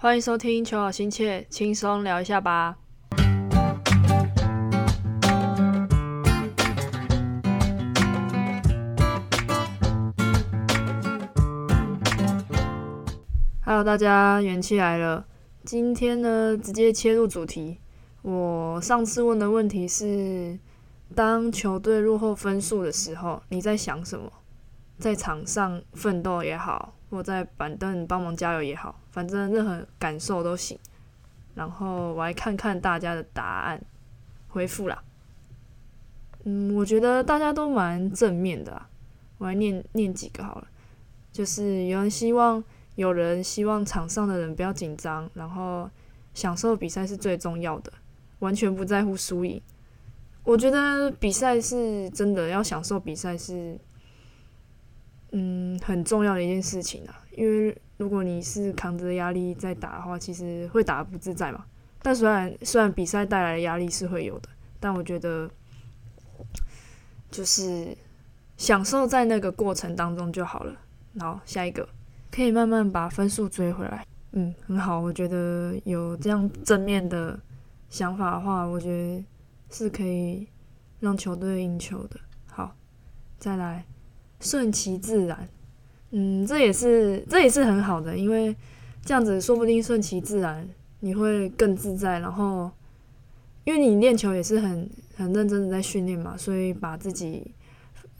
欢迎收听《求好心切》，轻松聊一下吧。Hello，大家元气来了。今天呢，直接切入主题。我上次问的问题是：当球队落后分数的时候，你在想什么？在场上奋斗也好，或在板凳帮忙加油也好，反正任何感受都行。然后我来看看大家的答案回复啦。嗯，我觉得大家都蛮正面的啊。我来念念几个好了，就是有人希望。有人希望场上的人不要紧张，然后享受比赛是最重要的，完全不在乎输赢。我觉得比赛是真的要享受比赛是，嗯，很重要的一件事情啊。因为如果你是扛着压力在打的话，其实会打不自在嘛。但虽然虽然比赛带来的压力是会有的，但我觉得就是享受在那个过程当中就好了。好，下一个。可以慢慢把分数追回来，嗯，很好。我觉得有这样正面的想法的话，我觉得是可以让球队赢球的。好，再来顺其自然，嗯，这也是这也是很好的，因为这样子说不定顺其自然你会更自在。然后，因为你练球也是很很认真的在训练嘛，所以把自己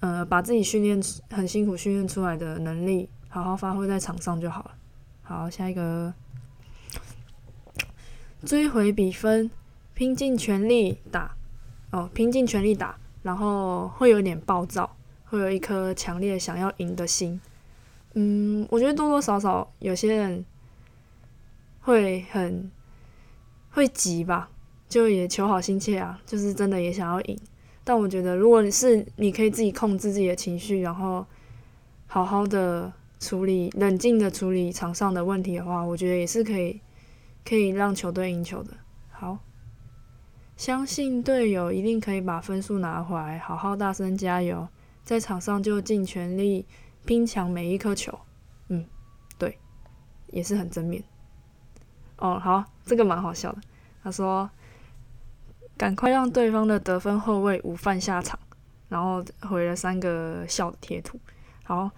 呃把自己训练很辛苦训练出来的能力。好好发挥在场上就好了。好，下一个，追回比分，拼尽全力打，哦，拼尽全力打，然后会有点暴躁，会有一颗强烈想要赢的心。嗯，我觉得多多少少有些人会很会急吧，就也求好心切啊，就是真的也想要赢。但我觉得，如果你是你可以自己控制自己的情绪，然后好好的。处理冷静的处理场上的问题的话，我觉得也是可以，可以让球队赢球的。好，相信队友一定可以把分数拿回来，好好大声加油，在场上就尽全力拼抢每一颗球。嗯，对，也是很正面。哦，好，这个蛮好笑的。他说：“赶快让对方的得分后卫午饭下场。”然后回了三个笑的贴图。好。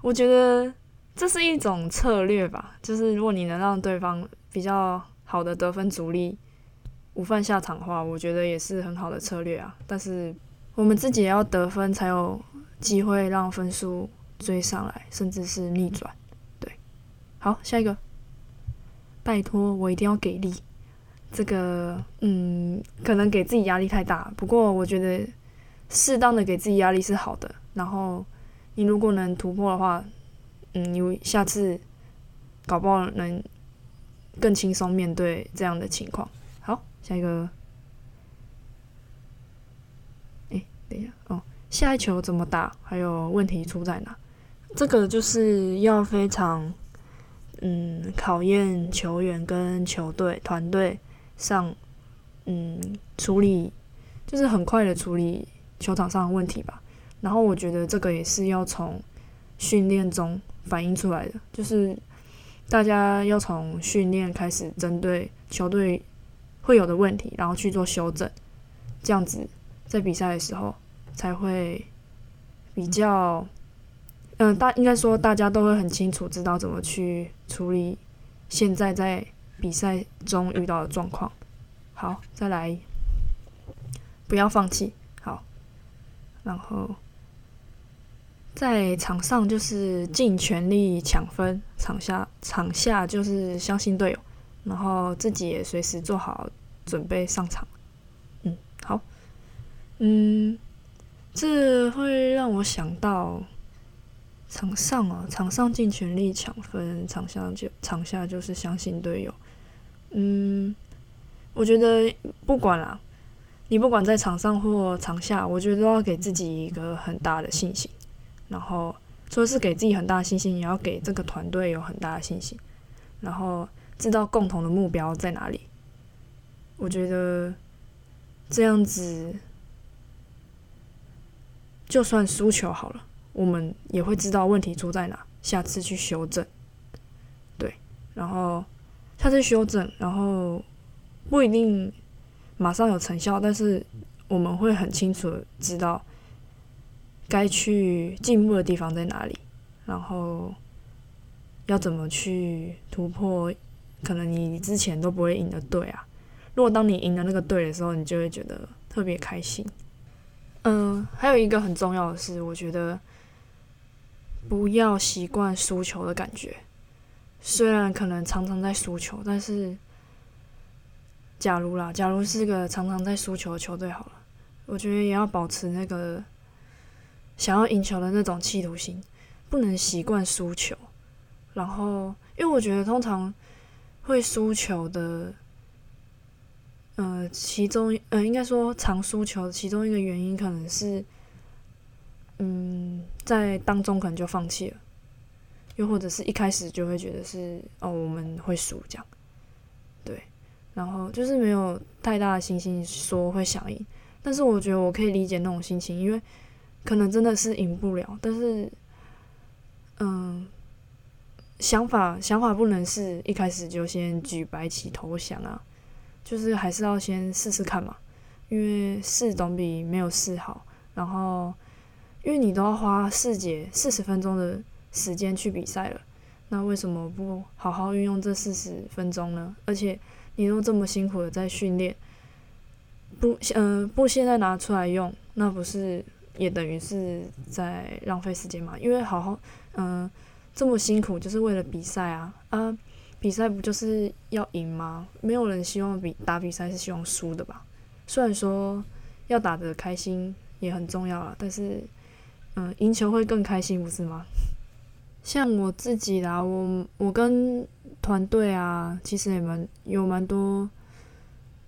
我觉得这是一种策略吧，就是如果你能让对方比较好的得分主力午饭下场的话，我觉得也是很好的策略啊。但是我们自己也要得分，才有机会让分数追上来，甚至是逆转。对，好，下一个，拜托我一定要给力。这个，嗯，可能给自己压力太大，不过我觉得适当的给自己压力是好的。然后。你如果能突破的话，嗯，你下次搞不好能更轻松面对这样的情况。好，下一个，哎，等一下哦，下一球怎么打？还有问题出在哪？这个就是要非常嗯考验球员跟球队团队上嗯处理，就是很快的处理球场上的问题吧。然后我觉得这个也是要从训练中反映出来的，就是大家要从训练开始，针对球队会有的问题，然后去做修正，这样子在比赛的时候才会比较，嗯，大应该说大家都会很清楚知道怎么去处理现在在比赛中遇到的状况。好，再来，不要放弃，好，然后。在场上就是尽全力抢分，场下场下就是相信队友，然后自己也随时做好准备上场。嗯，好，嗯，这会让我想到场上啊，场上尽全力抢分，场下就场下就是相信队友。嗯，我觉得不管啦，你不管在场上或场下，我觉得都要给自己一个很大的信心。然后，除了是给自己很大的信心，也要给这个团队有很大的信心。然后，知道共同的目标在哪里。我觉得这样子，就算输球好了，我们也会知道问题出在哪，下次去修正。对，然后下次修正，然后不一定马上有成效，但是我们会很清楚知道该去进步的地方在哪里，然后要怎么去突破，可能你之前都不会赢的队啊。如果当你赢了那个队的时候，你就会觉得特别开心。嗯，还有一个很重要的是，我觉得不要习惯输球的感觉。虽然可能常常在输球，但是假如啦，假如是个常常在输球的球队好了，我觉得也要保持那个想要赢球的那种企图心，不能习惯输球。然后，因为我觉得通常会输球的。呃，其中呃，应该说常输球，其中一个原因可能是，嗯，在当中可能就放弃了，又或者是一开始就会觉得是哦，我们会输这样，对，然后就是没有太大的信心说会想赢，但是我觉得我可以理解那种心情，因为可能真的是赢不了，但是，嗯，想法想法不能是一开始就先举白旗投降啊。就是还是要先试试看嘛，因为试总比没有试好。然后，因为你都要花四节四十分钟的时间去比赛了，那为什么不好好运用这四十分钟呢？而且你都这么辛苦的在训练，不，嗯，不现在拿出来用，那不是也等于是在浪费时间嘛？因为好好，嗯，这么辛苦就是为了比赛啊啊！比赛不就是要赢吗？没有人希望比打比赛是希望输的吧？虽然说要打得开心也很重要啊，但是，嗯，赢球会更开心，不是吗？像我自己啦，我我跟团队啊，其实也蛮有蛮多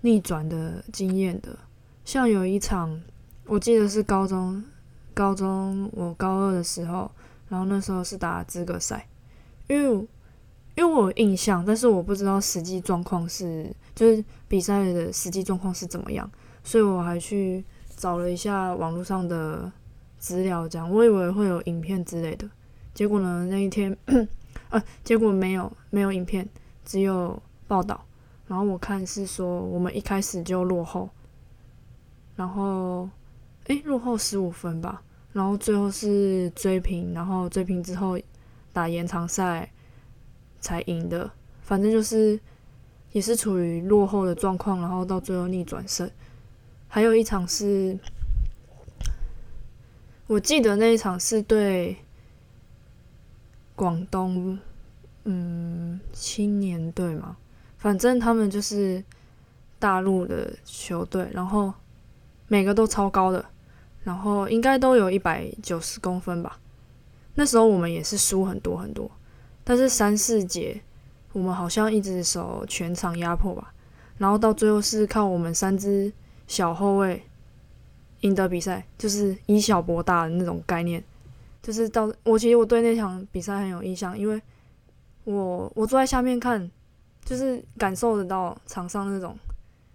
逆转的经验的。像有一场，我记得是高中，高中我高二的时候，然后那时候是打资格赛，因为。因为我有印象，但是我不知道实际状况是，就是比赛的实际状况是怎么样，所以我还去找了一下网络上的资料，这样我以为会有影片之类的，结果呢那一天，啊，结果没有，没有影片，只有报道，然后我看是说我们一开始就落后，然后，诶，落后十五分吧，然后最后是追平，然后追平之后打延长赛。才赢的，反正就是也是处于落后的状况，然后到最后逆转胜。还有一场是，我记得那一场是对广东，嗯，青年队嘛，反正他们就是大陆的球队，然后每个都超高的，然后应该都有一百九十公分吧。那时候我们也是输很多很多。但是三四节，我们好像一直守全场压迫吧，然后到最后是靠我们三支小后卫赢得比赛，就是以小博大的那种概念。就是到我其实我对那场比赛很有印象，因为我我坐在下面看，就是感受得到场上那种，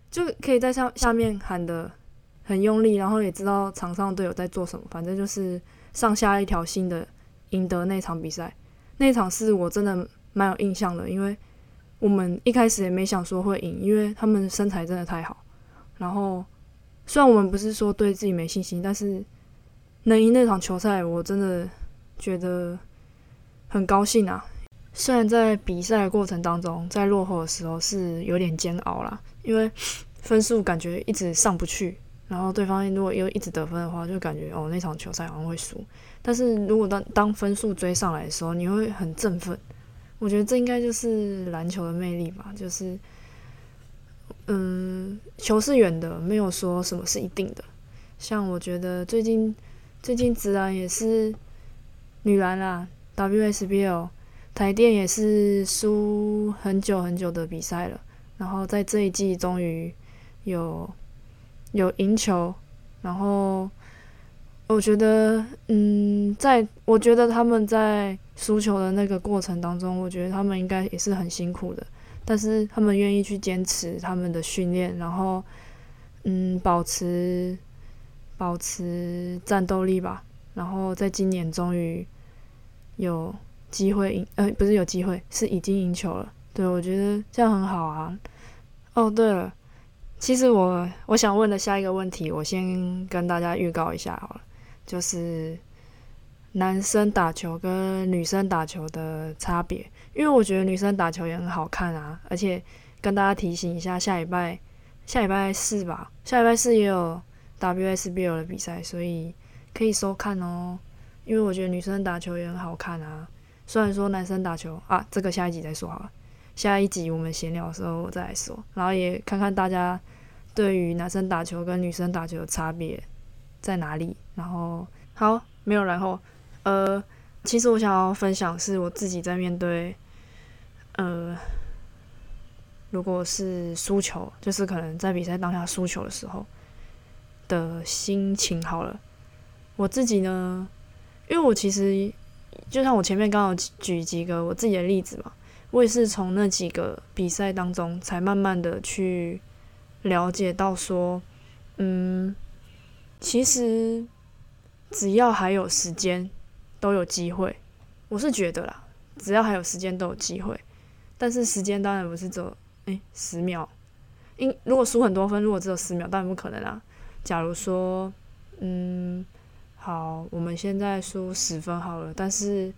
就可以在下下面喊的很用力，然后也知道场上队友在做什么，反正就是上下一条心的赢得那场比赛。那场是我真的蛮有印象的，因为我们一开始也没想说会赢，因为他们身材真的太好。然后虽然我们不是说对自己没信心，但是能赢那场球赛，我真的觉得很高兴啊。虽然在比赛的过程当中，在落后的时候是有点煎熬啦，因为分数感觉一直上不去。然后对方如果又一直得分的话，就感觉哦那场球赛好像会输。但是如果当当分数追上来的时候，你会很振奋。我觉得这应该就是篮球的魅力吧，就是嗯，球是远的，没有说什么是一定的。像我觉得最近最近直篮也是女篮啦，WSBL 台电也是输很久很久的比赛了，然后在这一季终于有。有赢球，然后我觉得，嗯，在我觉得他们在输球的那个过程当中，我觉得他们应该也是很辛苦的，但是他们愿意去坚持他们的训练，然后，嗯，保持保持战斗力吧，然后在今年终于有机会赢，呃，不是有机会，是已经赢球了，对，我觉得这样很好啊。哦，对了，其实我我想问的下一个问题，我先跟大家预告一下好了，就是男生打球跟女生打球的差别，因为我觉得女生打球也很好看啊，而且跟大家提醒一下，下礼拜下礼拜四吧，下礼拜四也有 WSBL 的比赛，所以可以收看哦。因为我觉得女生打球也很好看啊，虽然说男生打球啊，这个下一集再说好了。下一集我们闲聊的时候我再来说，然后也看看大家对于男生打球跟女生打球的差别在哪里。然后好，没有然后，呃，其实我想要分享是我自己在面对，呃，如果是输球，就是可能在比赛当下输球的时候的心情。好了，我自己呢，因为我其实就像我前面刚好举几个我自己的例子嘛。我也是从那几个比赛当中，才慢慢的去了解到说，嗯，其实只要还有时间，都有机会。我是觉得啦，只要还有时间都有机会。但是时间当然不是只有诶十秒，因如果输很多分，如果只有十秒，当然不可能啦。假如说，嗯，好，我们现在输十分好了，但是。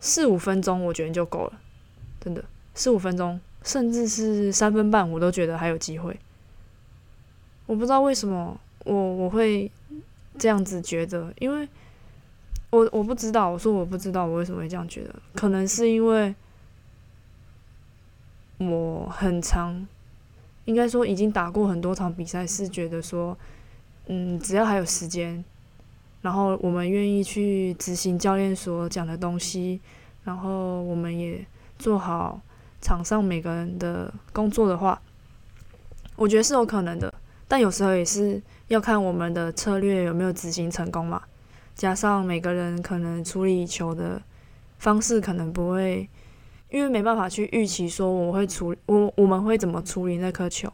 四五分钟，我觉得就够了，真的四五分钟，甚至是三分半，我都觉得还有机会。我不知道为什么我我会这样子觉得，因为我我不知道，我说我不知道我为什么会这样觉得，可能是因为我很长，应该说已经打过很多场比赛，是觉得说，嗯，只要还有时间。然后我们愿意去执行教练所讲的东西，然后我们也做好场上每个人的工作的话，我觉得是有可能的。但有时候也是要看我们的策略有没有执行成功嘛，加上每个人可能处理球的方式可能不会，因为没办法去预期说我会处我我们会怎么处理那颗球，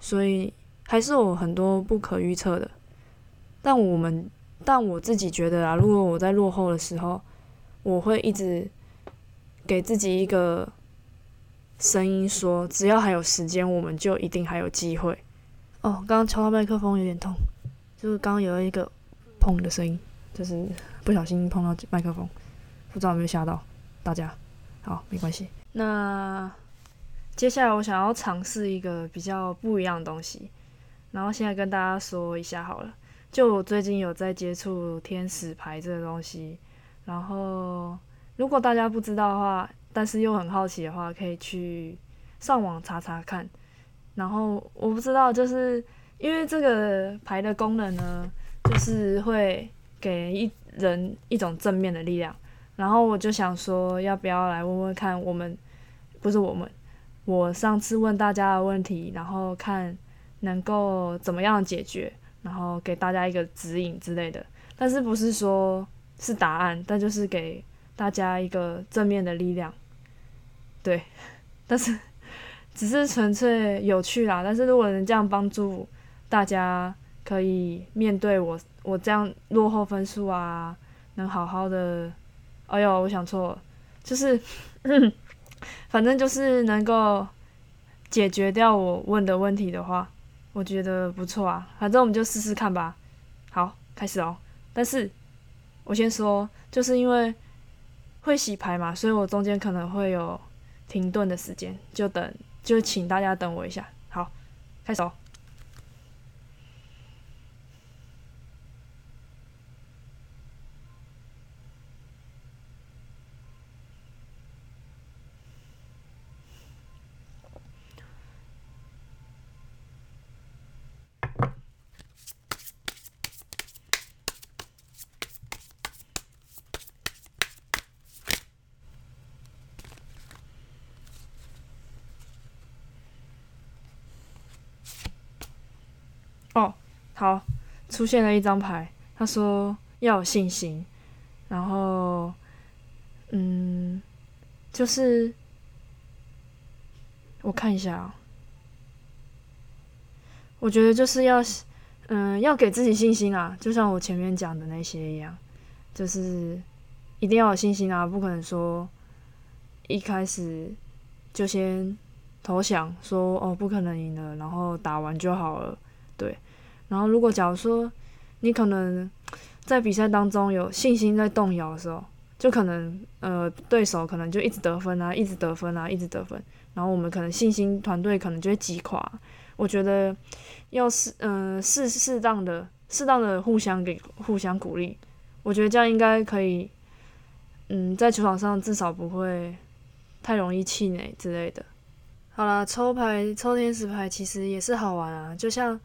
所以还是有很多不可预测的。但我们。但我自己觉得啊，如果我在落后的时候，我会一直给自己一个声音说：只要还有时间，我们就一定还有机会。哦，刚刚敲到麦克风有点痛，就是刚刚有一个砰的声音，就是不小心碰到麦克风，不知道有没有吓到大家。好，没关系。那接下来我想要尝试一个比较不一样的东西，然后现在跟大家说一下好了。就我最近有在接触天使牌这个东西，然后如果大家不知道的话，但是又很好奇的话，可以去上网查查看。然后我不知道，就是因为这个牌的功能呢，就是会给一人一种正面的力量。然后我就想说，要不要来问问看，我们不是我们，我上次问大家的问题，然后看能够怎么样解决。然后给大家一个指引之类的，但是不是说是答案，但就是给大家一个正面的力量，对，但是只是纯粹有趣啦。但是如果能这样帮助大家，可以面对我我这样落后分数啊，能好好的，哎呦，我想错了，就是 反正就是能够解决掉我问的问题的话。我觉得不错啊，反正我们就试试看吧。好，开始哦。但是我先说，就是因为会洗牌嘛，所以我中间可能会有停顿的时间，就等，就请大家等我一下。好，开始哦。哦，好，出现了一张牌，他说要有信心，然后，嗯，就是我看一下啊，我觉得就是要，嗯，要给自己信心啊，就像我前面讲的那些一样，就是一定要有信心啊，不可能说，一开始就先投降，说哦不可能赢了，然后打完就好了，然后如果假如说你可能在比赛当中有信心在动摇的时候，就可能呃对手可能就一直得分啊，一直得分啊，一直得分，然后我们可能信心团队可能就会击垮。我觉得要适嗯适适当的适当的互相给互相鼓励，我觉得这样应该可以，嗯在球场上至少不会太容易气馁之类的。好啦，抽牌抽天使牌其实也是好玩啊，就像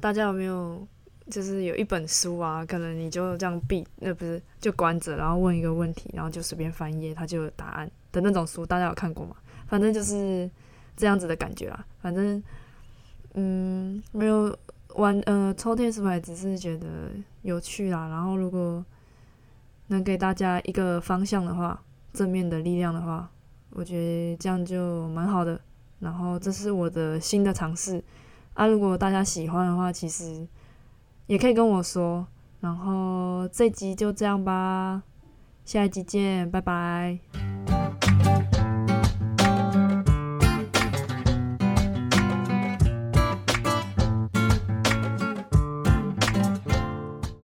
大家有没有就是有一本书啊，可能你就这样闭那不是就关着，然后问一个问题，然后就随便翻页，它就有答案的那种书，大家有看过吗？反正就是这样子的感觉啦，反正。嗯，没有玩呃抽天使牌，只是觉得有趣啦。然后如果能给大家一个方向的话，正面的力量的话，我觉得这样就蛮好的。然后这是我的新的尝试啊。如果大家喜欢的话，其实也可以跟我说。然后这集就这样吧，下一集见，拜拜。